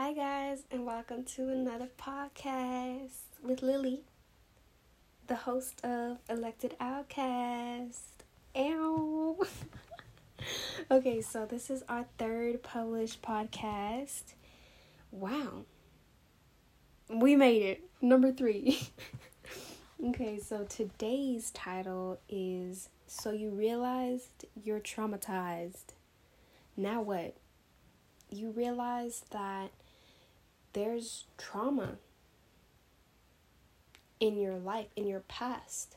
Hi, guys, and welcome to another podcast with Lily, the host of Elected Outcast. Ow! okay, so this is our third published podcast. Wow. We made it. Number three. okay, so today's title is So You Realized You're Traumatized. Now what? You realize that there's trauma in your life, in your past.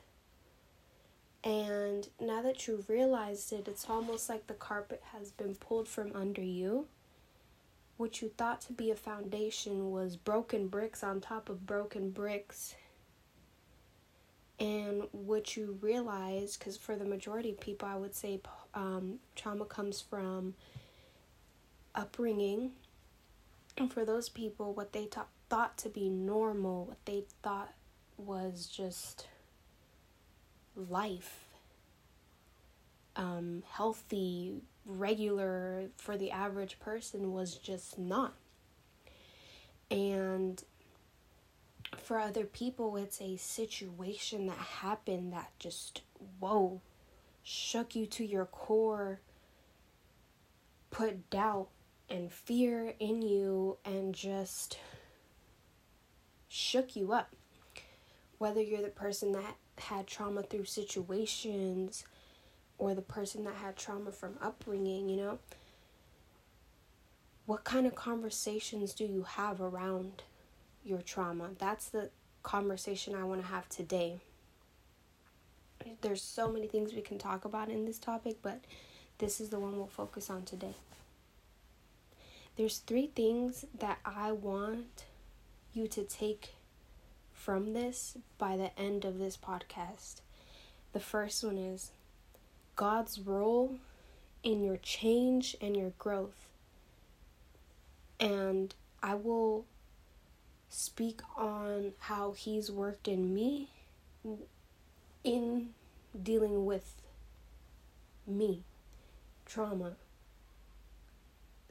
And now that you've realized it, it's almost like the carpet has been pulled from under you. What you thought to be a foundation was broken bricks on top of broken bricks. And what you realize, because for the majority of people, I would say um, trauma comes from upbringing and for those people, what they ta- thought to be normal, what they thought was just life, um, healthy, regular for the average person was just not. And for other people, it's a situation that happened that just, whoa, shook you to your core, put doubt and fear in you and just shook you up. Whether you're the person that had trauma through situations or the person that had trauma from upbringing, you know, what kind of conversations do you have around your trauma? That's the conversation I want to have today. There's so many things we can talk about in this topic, but this is the one we'll focus on today there's three things that I want you to take from this by the end of this podcast. The first one is God's role in your change and your growth. And I will speak on how He's worked in me in dealing with me, trauma,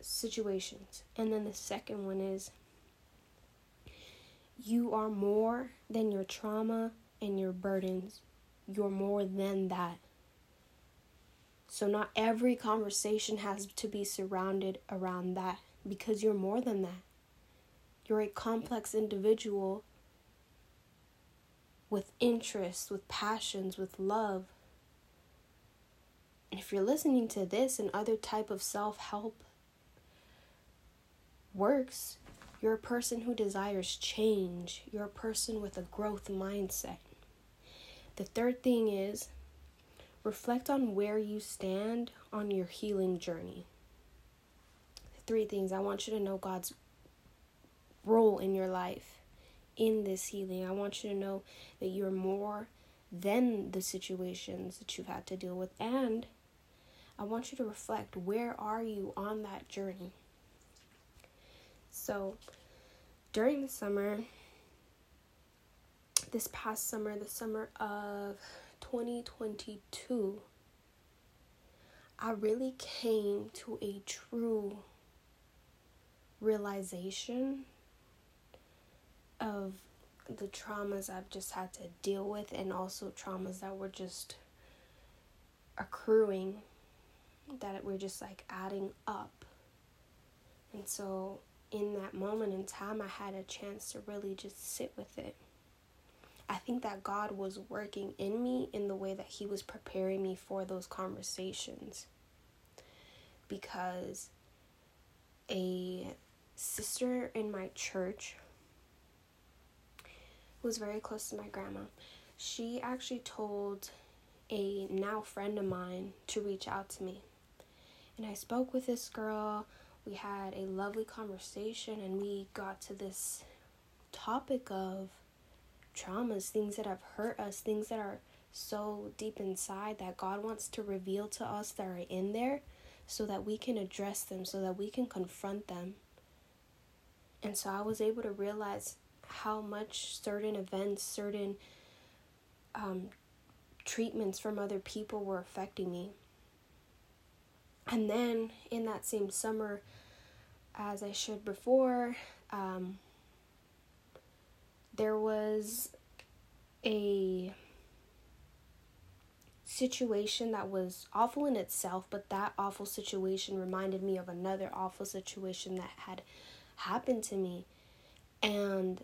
situations. And then the second one is you are more than your trauma and your burdens. You're more than that. So, not every conversation has to be surrounded around that because you're more than that. You're a complex individual with interests, with passions, with love. And if you're listening to this and other type of self-help works, you're a person who desires change. You're a person with a growth mindset. The third thing is reflect on where you stand on your healing journey. Three things I want you to know God's role in your life in this healing. I want you to know that you're more than the situations that you've had to deal with and I want you to reflect where are you on that journey? So, during the summer, this past summer, the summer of 2022, I really came to a true realization of the traumas I've just had to deal with, and also traumas that were just accruing, that were just like adding up. And so in that moment in time, I had a chance to really just sit with it. I think that God was working in me in the way that He was preparing me for those conversations. Because a sister in my church who was very close to my grandma, she actually told a now friend of mine to reach out to me. And I spoke with this girl we had a lovely conversation and we got to this topic of traumas, things that have hurt us, things that are so deep inside that God wants to reveal to us that are in there so that we can address them, so that we can confront them. And so I was able to realize how much certain events, certain um, treatments from other people were affecting me. And then in that same summer, as I shared before, um, there was a situation that was awful in itself, but that awful situation reminded me of another awful situation that had happened to me. And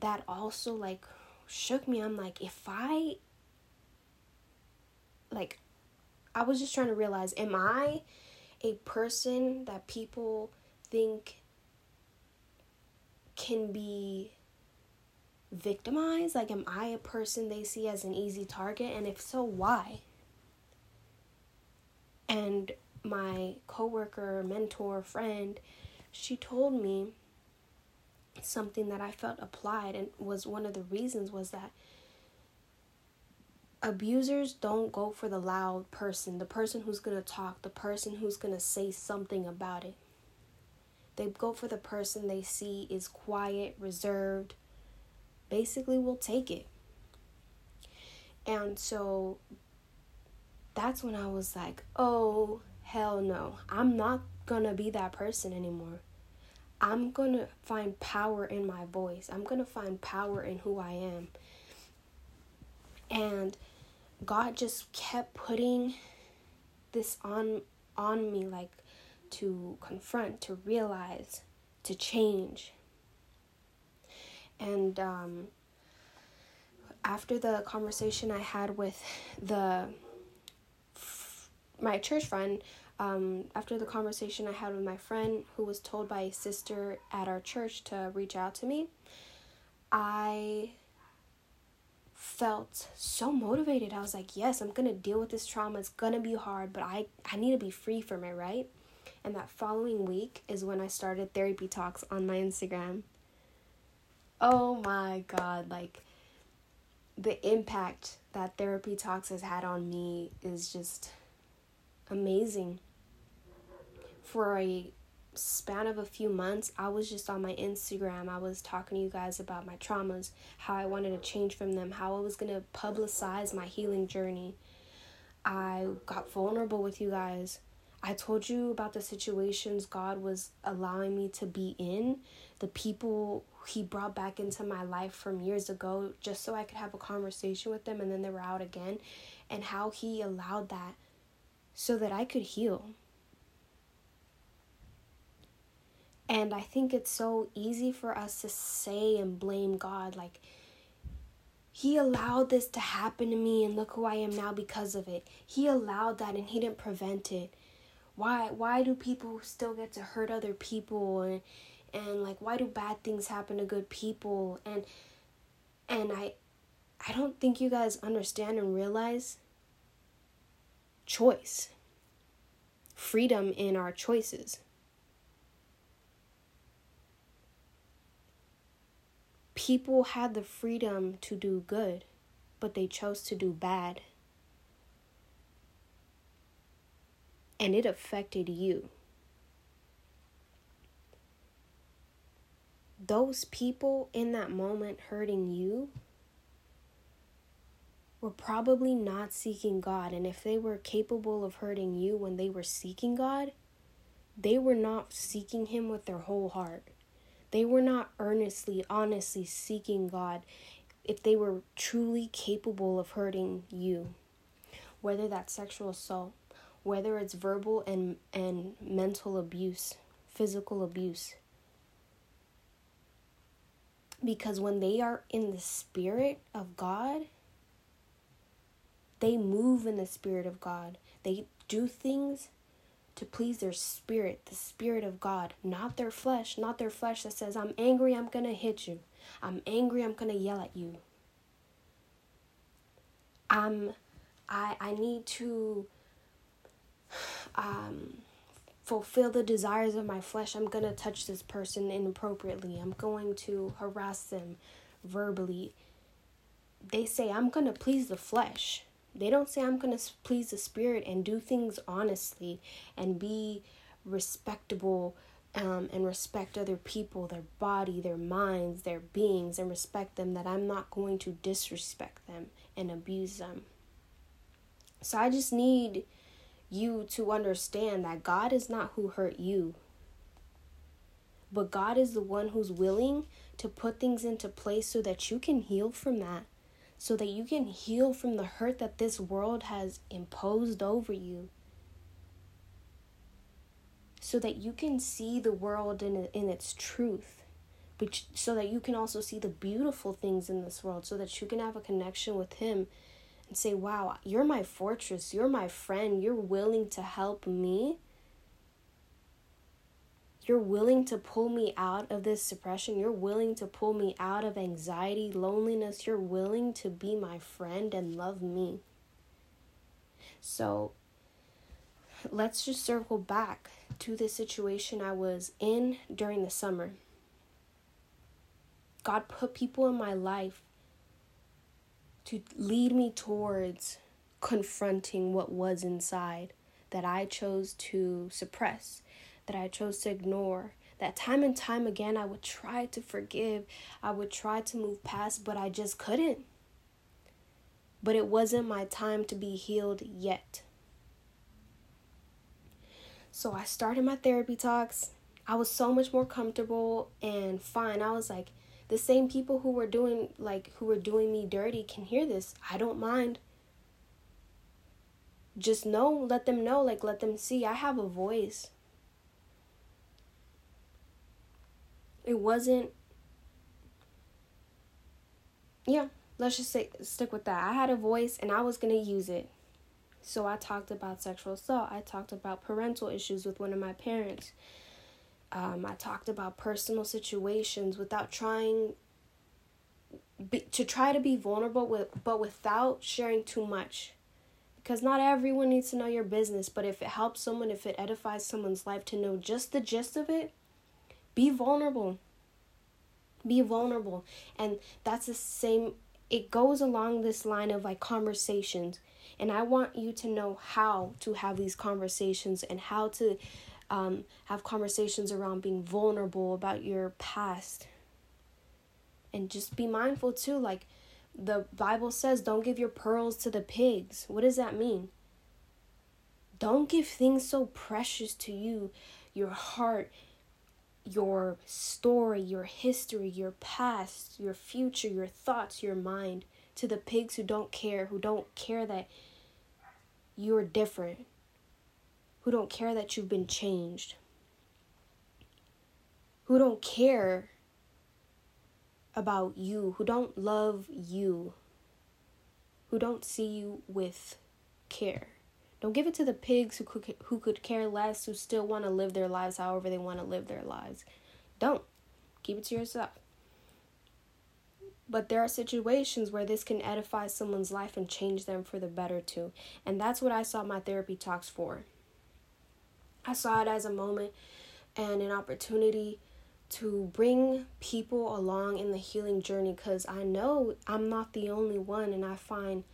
that also like shook me. I'm like, if I like I was just trying to realize am I a person that people think can be victimized? Like, am I a person they see as an easy target? And if so, why? And my coworker, mentor, friend, she told me something that I felt applied and was one of the reasons was that abusers don't go for the loud person, the person who's going to talk, the person who's going to say something about it. They go for the person they see is quiet, reserved, basically will take it. And so that's when I was like, oh, hell no. I'm not gonna be that person anymore. I'm gonna find power in my voice. I'm gonna find power in who I am. And God just kept putting this on on me like to confront, to realize, to change. And um, after the conversation I had with the my church friend, um, after the conversation I had with my friend who was told by a sister at our church to reach out to me, I felt so motivated. I was like, yes, I'm going to deal with this trauma. It's going to be hard, but I, I need to be free from it, right? And that following week is when I started therapy talks on my Instagram. Oh my God. Like, the impact that therapy talks has had on me is just amazing. For a span of a few months, I was just on my Instagram. I was talking to you guys about my traumas, how I wanted to change from them, how I was going to publicize my healing journey. I got vulnerable with you guys. I told you about the situations God was allowing me to be in, the people He brought back into my life from years ago, just so I could have a conversation with them and then they were out again, and how He allowed that so that I could heal. And I think it's so easy for us to say and blame God like he allowed this to happen to me and look who I am now because of it. He allowed that and he didn't prevent it. Why why do people still get to hurt other people and and like why do bad things happen to good people and and I I don't think you guys understand and realize choice. Freedom in our choices. People had the freedom to do good, but they chose to do bad. And it affected you. Those people in that moment hurting you were probably not seeking God. And if they were capable of hurting you when they were seeking God, they were not seeking Him with their whole heart. They were not earnestly, honestly seeking God if they were truly capable of hurting you. Whether that's sexual assault, whether it's verbal and, and mental abuse, physical abuse. Because when they are in the spirit of God, they move in the spirit of God. They do things to please their spirit, the spirit of God, not their flesh, not their flesh that says, I'm angry, I'm going to hit you. I'm angry, I'm going to yell at you. I'm I I need to um fulfill the desires of my flesh. I'm going to touch this person inappropriately. I'm going to harass them verbally. They say I'm going to please the flesh. They don't say, I'm going to please the Spirit and do things honestly and be respectable um, and respect other people, their body, their minds, their beings, and respect them, that I'm not going to disrespect them and abuse them. So I just need you to understand that God is not who hurt you. But God is the one who's willing to put things into place so that you can heal from that. So that you can heal from the hurt that this world has imposed over you. So that you can see the world in, in its truth. But so that you can also see the beautiful things in this world. So that you can have a connection with Him and say, Wow, you're my fortress. You're my friend. You're willing to help me you're willing to pull me out of this suppression. You're willing to pull me out of anxiety, loneliness. You're willing to be my friend and love me. So let's just circle back to the situation I was in during the summer. God put people in my life to lead me towards confronting what was inside that I chose to suppress that I chose to ignore. That time and time again, I would try to forgive, I would try to move past, but I just couldn't. But it wasn't my time to be healed yet. So I started my therapy talks. I was so much more comfortable and fine. I was like, the same people who were doing like who were doing me dirty can hear this. I don't mind. Just know, let them know, like let them see I have a voice. It wasn't yeah, let's just say stick with that. I had a voice and I was going to use it. So I talked about sexual assault. I talked about parental issues with one of my parents. Um, I talked about personal situations without trying be, to try to be vulnerable with but without sharing too much because not everyone needs to know your business but if it helps someone if it edifies someone's life to know just the gist of it be vulnerable. Be vulnerable. And that's the same, it goes along this line of like conversations. And I want you to know how to have these conversations and how to um, have conversations around being vulnerable about your past. And just be mindful too, like the Bible says, don't give your pearls to the pigs. What does that mean? Don't give things so precious to you, your heart, your story, your history, your past, your future, your thoughts, your mind to the pigs who don't care, who don't care that you're different, who don't care that you've been changed, who don't care about you, who don't love you, who don't see you with care. Don't give it to the pigs who could, who could care less, who still want to live their lives however they want to live their lives. Don't. Keep it to yourself. But there are situations where this can edify someone's life and change them for the better too. And that's what I saw my therapy talks for. I saw it as a moment and an opportunity to bring people along in the healing journey because I know I'm not the only one and I find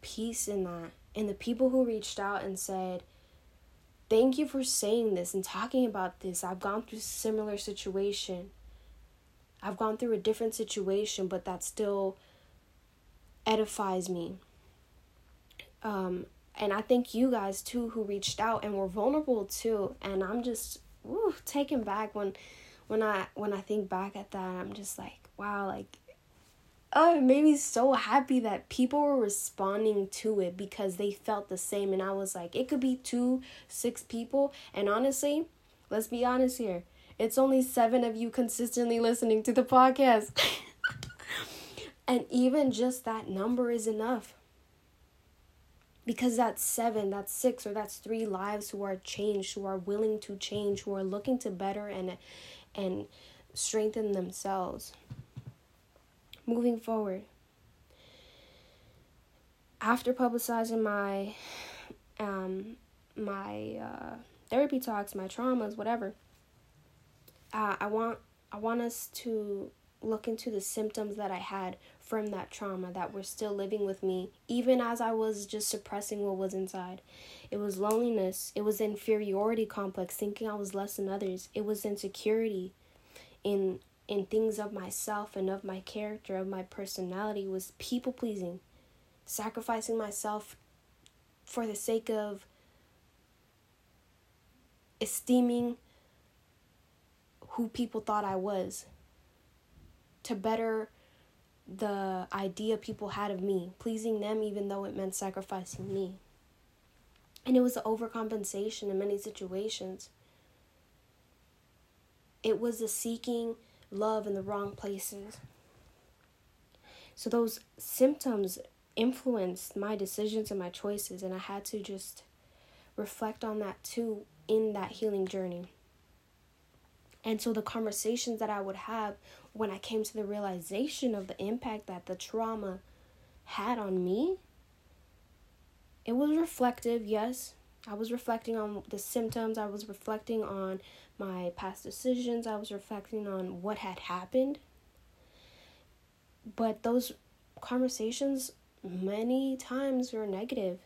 peace in that and the people who reached out and said, Thank you for saying this and talking about this. I've gone through a similar situation. I've gone through a different situation, but that still edifies me. Um, and I thank you guys too who reached out and were vulnerable too. And I'm just woo, taken back when when I when I think back at that. I'm just like, wow, like oh, it made me so happy that people were responding to it because they felt the same. And I was like, it could be two, six people. And honestly, let's be honest here. It's only seven of you consistently listening to the podcast. and even just that number is enough. Because that's seven, that's six, or that's three lives who are changed, who are willing to change, who are looking to better and and strengthen themselves moving forward. After publicizing my um my uh, therapy talks, my traumas, whatever, uh, I want I want us to look into the symptoms that I had from that trauma that were still living with me, even as I was just suppressing what was inside. It was loneliness. It was inferiority complex, thinking I was less than others. It was insecurity in in things of myself and of my character, of my personality, was people pleasing, sacrificing myself for the sake of esteeming who people thought I was, to better the idea people had of me, pleasing them even though it meant sacrificing me. And it was an overcompensation in many situations. It was a seeking love in the wrong places. So those symptoms influenced my decisions and my choices, and I had to just reflect on that too in that healing journey. And so the conversations that I would have when I came to the realization of the impact that the trauma had on me, it was reflective, yes. I was reflecting on the symptoms, I was reflecting on my past decisions, I was reflecting on what had happened. But those conversations many times were negative.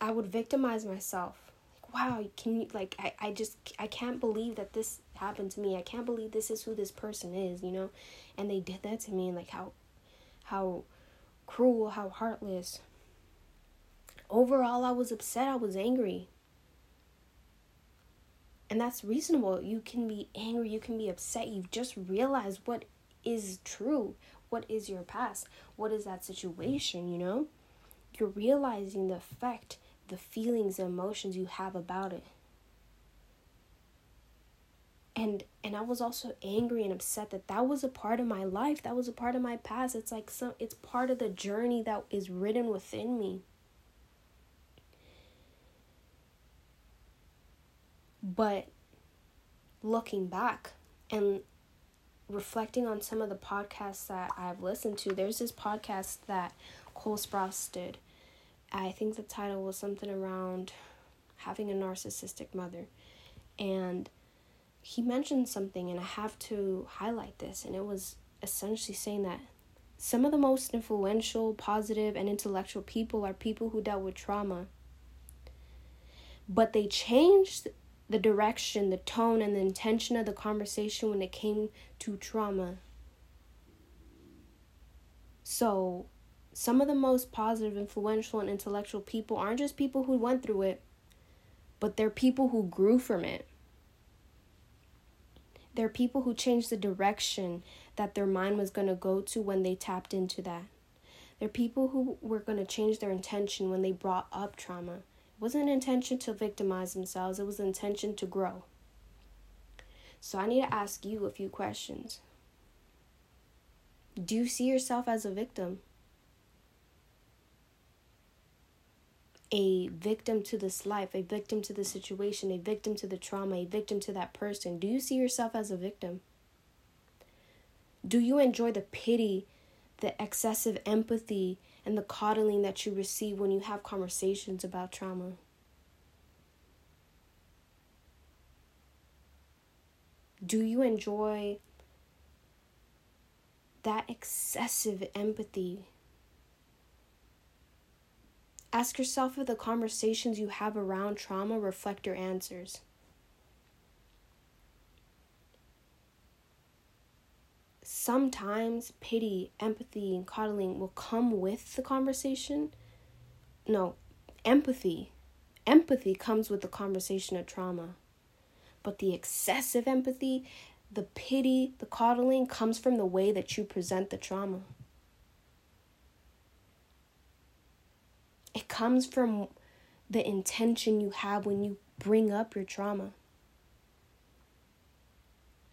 I would victimize myself. Like, wow, can you like I, I just I can't believe that this happened to me. I can't believe this is who this person is, you know? And they did that to me and like how how cruel, how heartless. Overall, I was upset, I was angry. And that's reasonable. You can be angry, you can be upset. You've just realized what is true, what is your past, what is that situation, you know? You're realizing the effect, the feelings, the emotions you have about it. And and I was also angry and upset that that was a part of my life, that was a part of my past. It's like some it's part of the journey that is written within me. But looking back and reflecting on some of the podcasts that I've listened to, there's this podcast that Cole Sprouse did. I think the title was something around having a narcissistic mother. And he mentioned something, and I have to highlight this, and it was essentially saying that some of the most influential, positive, and intellectual people are people who dealt with trauma. But they changed the direction, the tone, and the intention of the conversation when it came to trauma. So, some of the most positive, influential, and intellectual people aren't just people who went through it, but they're people who grew from it. They're people who changed the direction that their mind was going to go to when they tapped into that. They're people who were going to change their intention when they brought up trauma wasn't intention to victimize themselves, it was intention to grow. So I need to ask you a few questions. Do you see yourself as a victim? A victim to this life, a victim to the situation, a victim to the trauma, a victim to that person. Do you see yourself as a victim? Do you enjoy the pity, the excessive empathy, and the coddling that you receive when you have conversations about trauma. Do you enjoy that excessive empathy? Ask yourself if the conversations you have around trauma reflect your answers. Sometimes pity, empathy, and coddling will come with the conversation. No, empathy. Empathy comes with the conversation of trauma. But the excessive empathy, the pity, the coddling comes from the way that you present the trauma. It comes from the intention you have when you bring up your trauma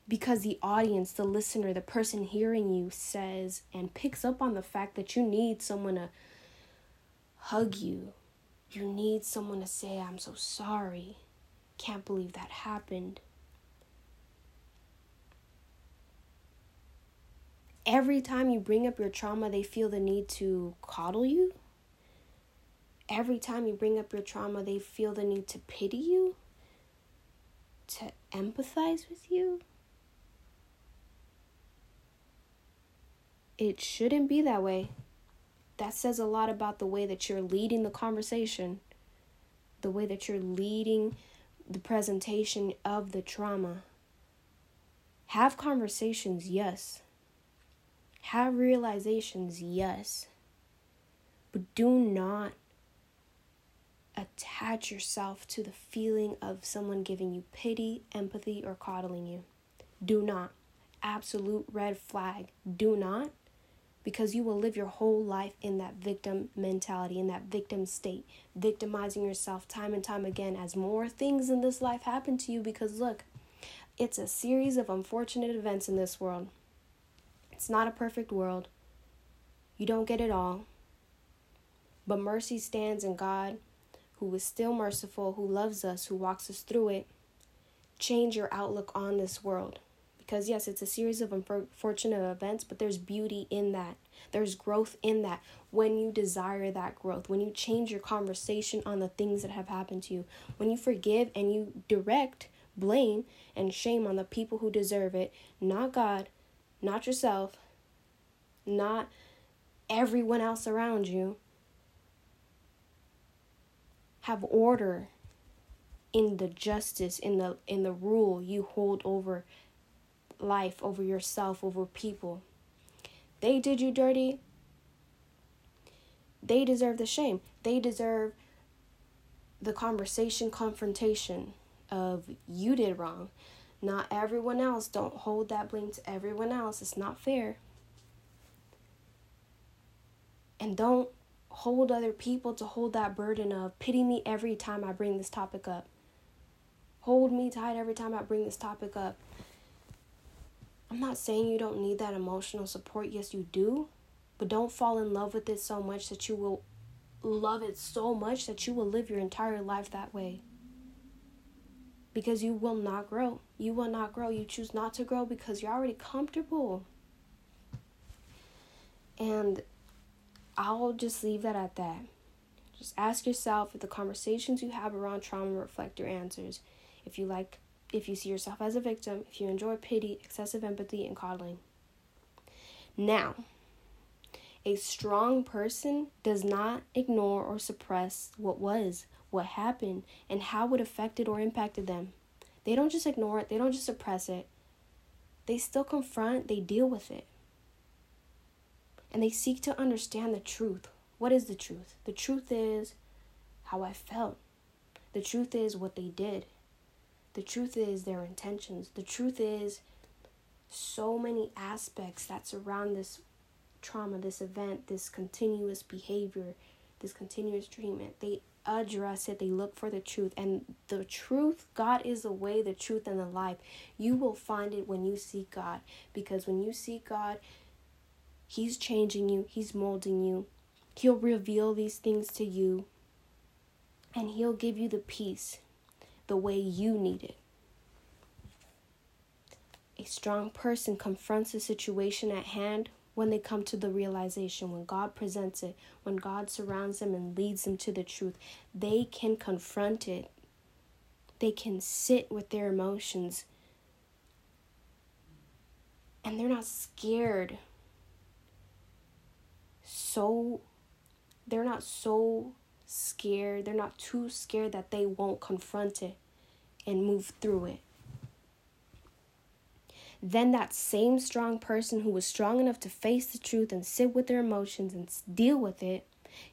because the audience, the listener, the person hearing you says and picks up on the fact that you need someone to hug you. You need someone to say, I'm so sorry. Can't believe that happened. Every time you bring up your trauma, they feel the need to coddle you. Every time you bring up your trauma, they feel the need to pity you, to empathize with you. It shouldn't be that way. That says a lot about the way that you're leading the conversation, the way that you're leading the presentation of the trauma. Have conversations, yes. Have realizations, yes. But do not attach yourself to the feeling of someone giving you pity, empathy, or coddling you. Do not. Absolute red flag. Do not. Because you will live your whole life in that victim mentality, in that victim state, victimizing yourself time and time again as more things in this life happen to you. Because look, it's a series of unfortunate events in this world. It's not a perfect world. You don't get it all. But mercy stands in God, who is still merciful, who loves us, who walks us through it. Change your outlook on this world. Because, yes, it's a series of unfortunate events, but there's beauty in that. There's growth in that when you desire that growth, when you change your conversation on the things that have happened to you, when you forgive and you direct blame and shame on the people who deserve it, not God, not yourself, not everyone else around you. Have order in the justice in the in the rule you hold over life, over yourself, over people. They did you dirty. They deserve the shame. They deserve the conversation confrontation of you did wrong. Not everyone else. Don't hold that blame to everyone else. It's not fair. And don't hold other people to hold that burden of pity me every time I bring this topic up. Hold me tight every time I bring this topic up. I'm not saying you don't need that emotional support. Yes, you do. But don't fall in love with it so much that you will love it so much that you will live your entire life that way. Because you will not grow. You will not grow. You choose not to grow because you're already comfortable. And I'll just leave that at that. Just ask yourself if the conversations you have around trauma reflect your answers. If you like if you see yourself as a victim, if you enjoy pity, excessive empathy, and coddling. Now, a strong person does not ignore or suppress what was, what happened, and how it affected or impacted them. They don't just ignore it, they don't just suppress it. They still confront, they deal with it. And they seek to understand the truth. What is the truth? The truth is how I felt. The truth is what they did. The truth is their intentions. The truth is so many aspects that surround this trauma, this event, this continuous behavior, this continuous treatment. They address it, they look for the truth. And the truth, God is the way, the truth, and the life. You will find it when you seek God. Because when you seek God, He's changing you, He's molding you. He'll reveal these things to you, and He'll give you the peace the way you need it. A strong person confronts the situation at hand when they come to the realization, when God presents it, when God surrounds them and leads them to the truth. They can confront it, they can sit with their emotions, and they're not scared. So, they're not so scared. They're not too scared that they won't confront it and move through it. Then that same strong person who was strong enough to face the truth and sit with their emotions and deal with it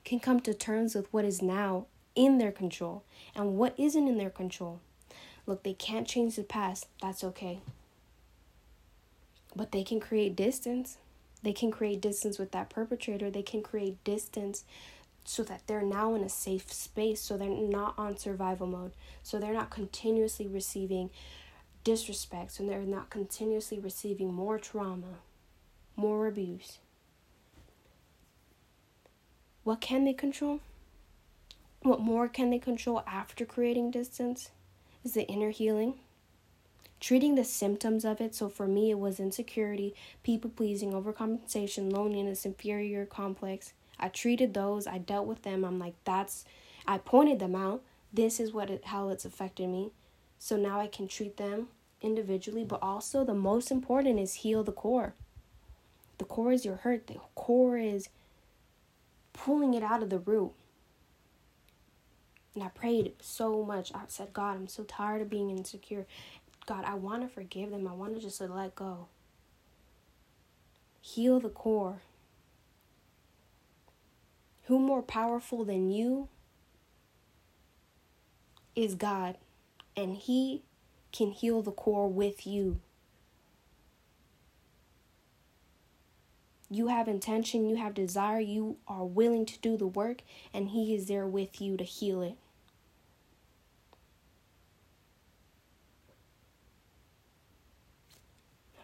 can come to terms with what is now in their control and what isn't in their control. Look, they can't change the past. That's okay. But they can create distance. They can create distance with that perpetrator. They can create distance so that they're now in a safe space so they're not on survival mode. So they're not continuously receiving disrespect so they're not continuously receiving more trauma more abuse. What can they control? What more can they control after creating distance is the inner healing. Treating the symptoms of it so for me it was insecurity people pleasing overcompensation loneliness inferior complex I treated those, I dealt with them. I'm like, that's, I pointed them out. This is what it, how it's affected me. So now I can treat them individually, but also the most important is heal the core. The core is your hurt, the core is pulling it out of the root. And I prayed so much. I said, God, I'm so tired of being insecure. God, I want to forgive them. I want to just let go. Heal the core. Who more powerful than you is God, and He can heal the core with you. You have intention, you have desire, you are willing to do the work, and He is there with you to heal it.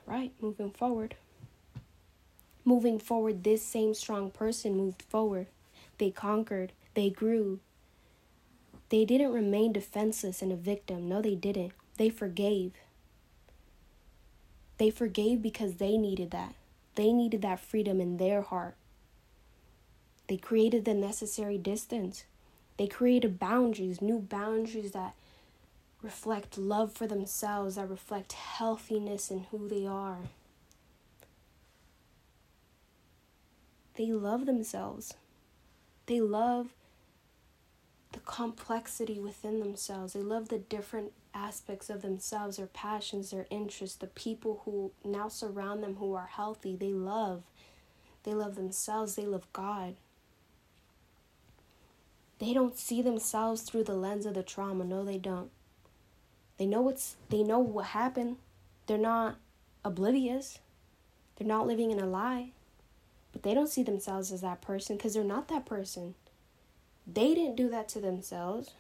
All right, moving forward. Moving forward, this same strong person moved forward. They conquered, they grew. They didn't remain defenseless and a victim. No, they didn't. They forgave. They forgave because they needed that. They needed that freedom in their heart. They created the necessary distance. They created boundaries, new boundaries that reflect love for themselves, that reflect healthiness in who they are. They love themselves. They love the complexity within themselves. They love the different aspects of themselves, their passions, their interests, the people who now surround them who are healthy. They love. They love themselves. They love God. They don't see themselves through the lens of the trauma. No, they don't. They know what's they know what happened. They're not oblivious. They're not living in a lie. But they don't see themselves as that person because they're not that person. They didn't do that to themselves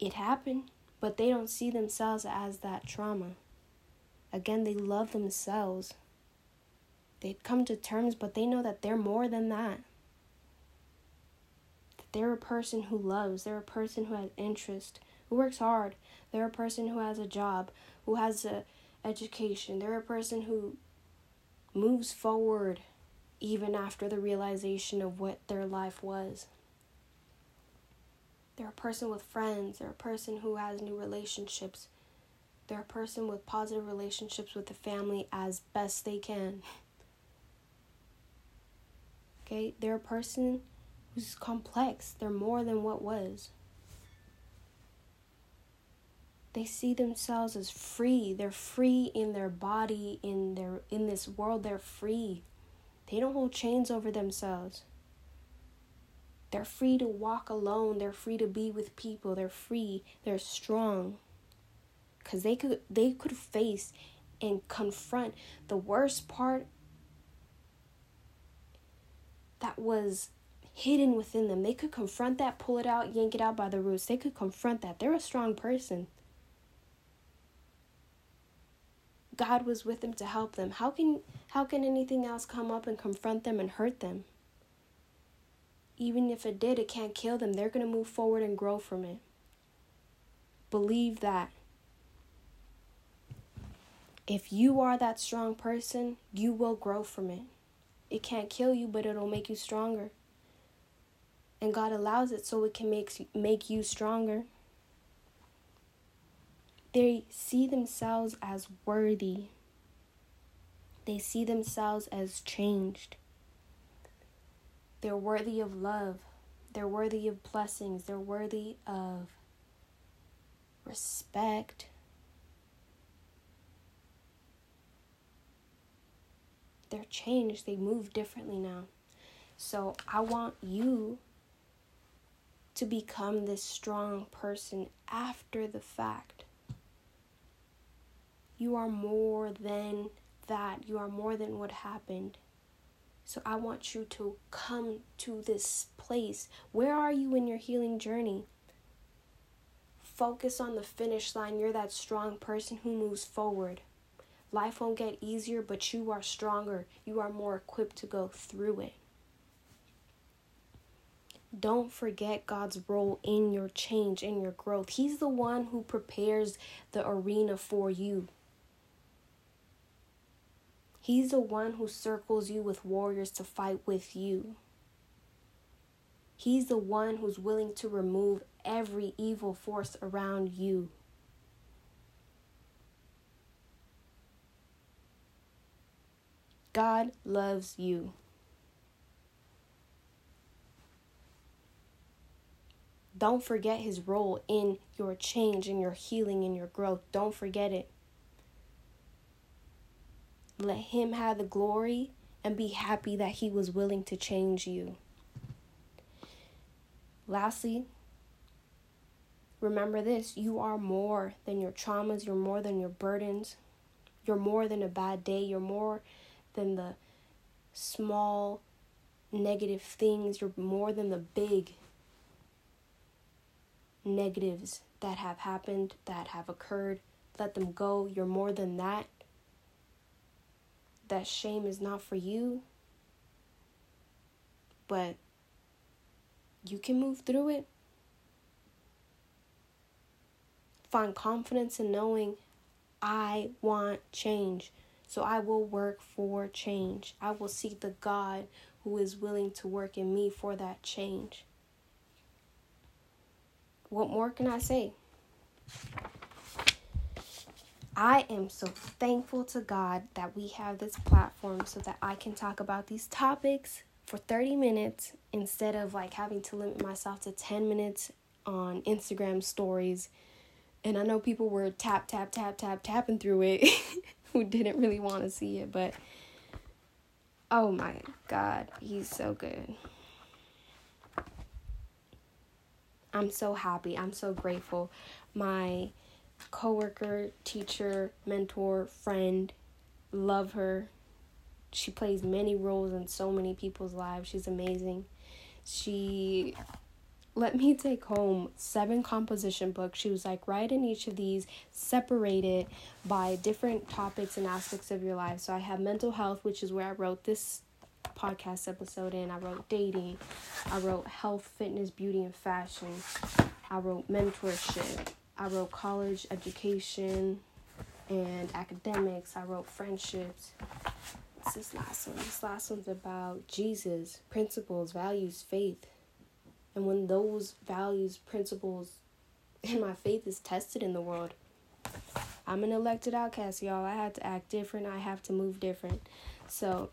it happened, but they don't see themselves as that trauma. Again, they love themselves. They've come to terms, but they know that they're more than that. They're a person who loves, they're a person who has interest, who works hard. They're a person who has a job, who has a education. They're a person who moves forward even after the realization of what their life was. They're a person with friends. They're a person who has new relationships. They're a person with positive relationships with the family as best they can. Okay? They're a person who's complex. They're more than what was. They see themselves as free. They're free in their body, in their in this world, they're free. They don't hold chains over themselves. They're free to walk alone. They're free to be with people. They're free. They're strong. Cuz they could they could face and confront the worst part that was hidden within them. They could confront that, pull it out, yank it out by the roots. They could confront that. They're a strong person. God was with them to help them. How can how can anything else come up and confront them and hurt them? even if it did, it can't kill them. They're going to move forward and grow from it. Believe that. If you are that strong person, you will grow from it. It can't kill you, but it'll make you stronger. And God allows it so it can make, make you stronger. They see themselves as worthy. They see themselves as changed. They're worthy of love. They're worthy of blessings. They're worthy of respect. They're changed. They move differently now. So I want you to become this strong person after the fact. You are more than that. You are more than what happened. So I want you to come to this place. Where are you in your healing journey? Focus on the finish line. You're that strong person who moves forward. Life won't get easier, but you are stronger. You are more equipped to go through it. Don't forget God's role in your change, in your growth. He's the one who prepares the arena for you. He's the one who circles you with warriors to fight with you. He's the one who's willing to remove every evil force around you. God loves you. Don't forget his role in your change, in your healing, in your growth. Don't forget it. Let Him have the glory and be happy that He was willing to change you. Lastly, remember this you are more than your traumas, you're more than your burdens, you're more than a bad day, you're more than the small negative things, you're more than the big negatives that have happened, that have occurred. Let them go. You're more than that. That shame is not for you, but you can move through it. Find confidence in knowing I want change. So I will work for change. I will seek the God who is willing to work in me for that change. What more can I say? I am so thankful to God that we have this platform so that I can talk about these topics for 30 minutes instead of like having to limit myself to 10 minutes on Instagram stories. And I know people were tap, tap, tap, tap, tapping through it who didn't really want to see it, but oh my God, he's so good. I'm so happy. I'm so grateful. My coworker, teacher, mentor, friend, love her. She plays many roles in so many people's lives. She's amazing. She let me take home seven composition books. She was like, write in each of these, separated by different topics and aspects of your life. So I have mental health, which is where I wrote this podcast episode in. I wrote dating, I wrote health, fitness, beauty, and fashion. I wrote mentorship. I wrote college education and academics. I wrote friendships. What's this last one? This last one's about Jesus, principles, values, faith. And when those values, principles, and my faith is tested in the world, I'm an elected outcast, y'all. I have to act different. I have to move different. So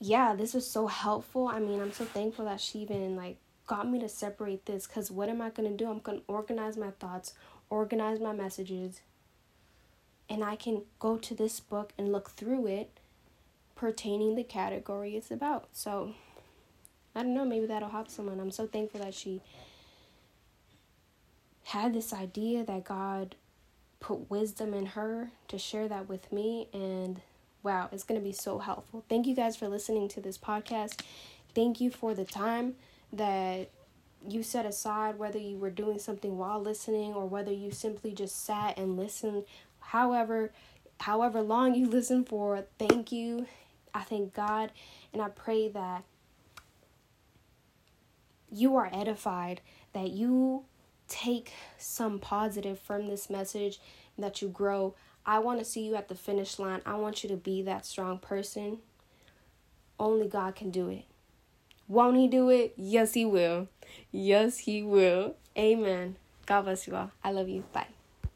yeah, this was so helpful. I mean, I'm so thankful that she even like got me to separate this cuz what am I going to do? I'm going to organize my thoughts, organize my messages, and I can go to this book and look through it pertaining the category it's about. So, I don't know, maybe that'll help someone. I'm so thankful that she had this idea that God put wisdom in her to share that with me and wow, it's going to be so helpful. Thank you guys for listening to this podcast. Thank you for the time that you set aside, whether you were doing something while listening or whether you simply just sat and listened. However, however long you listen for, thank you. I thank God and I pray that you are edified, that you take some positive from this message, that you grow. I want to see you at the finish line. I want you to be that strong person. Only God can do it. Won't He do it? Yes, He will. Yes, He will. Amen. God bless you all. I love you. Bye.